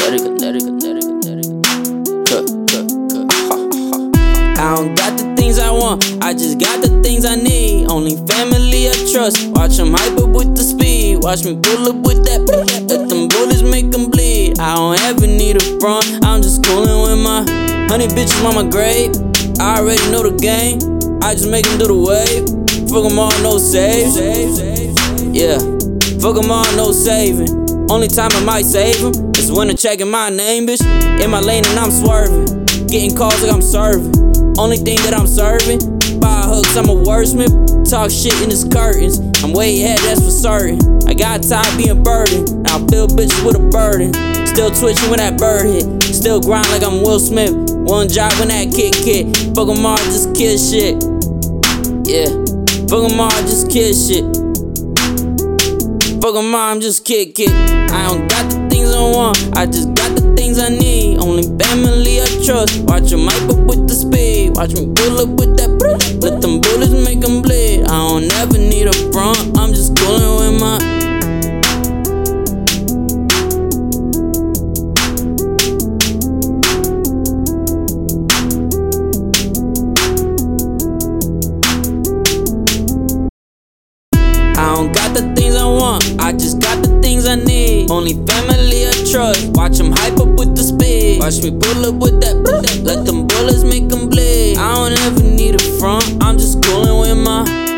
I don't got the things I want, I just got the things I need. Only family I trust. Watch them hype up with the speed. Watch me pull up with that. Let them bullets make them bleed. I don't ever need a front. I'm just coolin' with my honey bitches on my grave. I already know the game. I just make them do the wave. Fuck them all, no save. Yeah. Fuck them all, no saving. Only time I might save them is when they're checking my name, bitch. In my lane and I'm swerving. Getting calls like I'm serving. Only thing that I'm serving. Buy hooks, I'm a wordsmith. Talk shit in his curtains. I'm way ahead, that's for certain. I got tired being burdened. Now I fill bitches with a burden. Still twitching when that bird hit. Still grind like I'm Will Smith. One job when that kick hit. Fuck 'em all, just kill shit. Yeah. Fuck 'em all, just kill shit. Fuck I'm just kick it. I don't got the things I want. I just got the things I need. Only family I trust. Watch 'em hype up with the speed. Watch me pull up with that. Let them bullets make them bleed. drunk. I just got the things I need. Only family I trust. Watch them hype up with the speed. Watch me pull up with that. Let them bullets make them bleed. I don't ever need a front. I'm just cooling with my.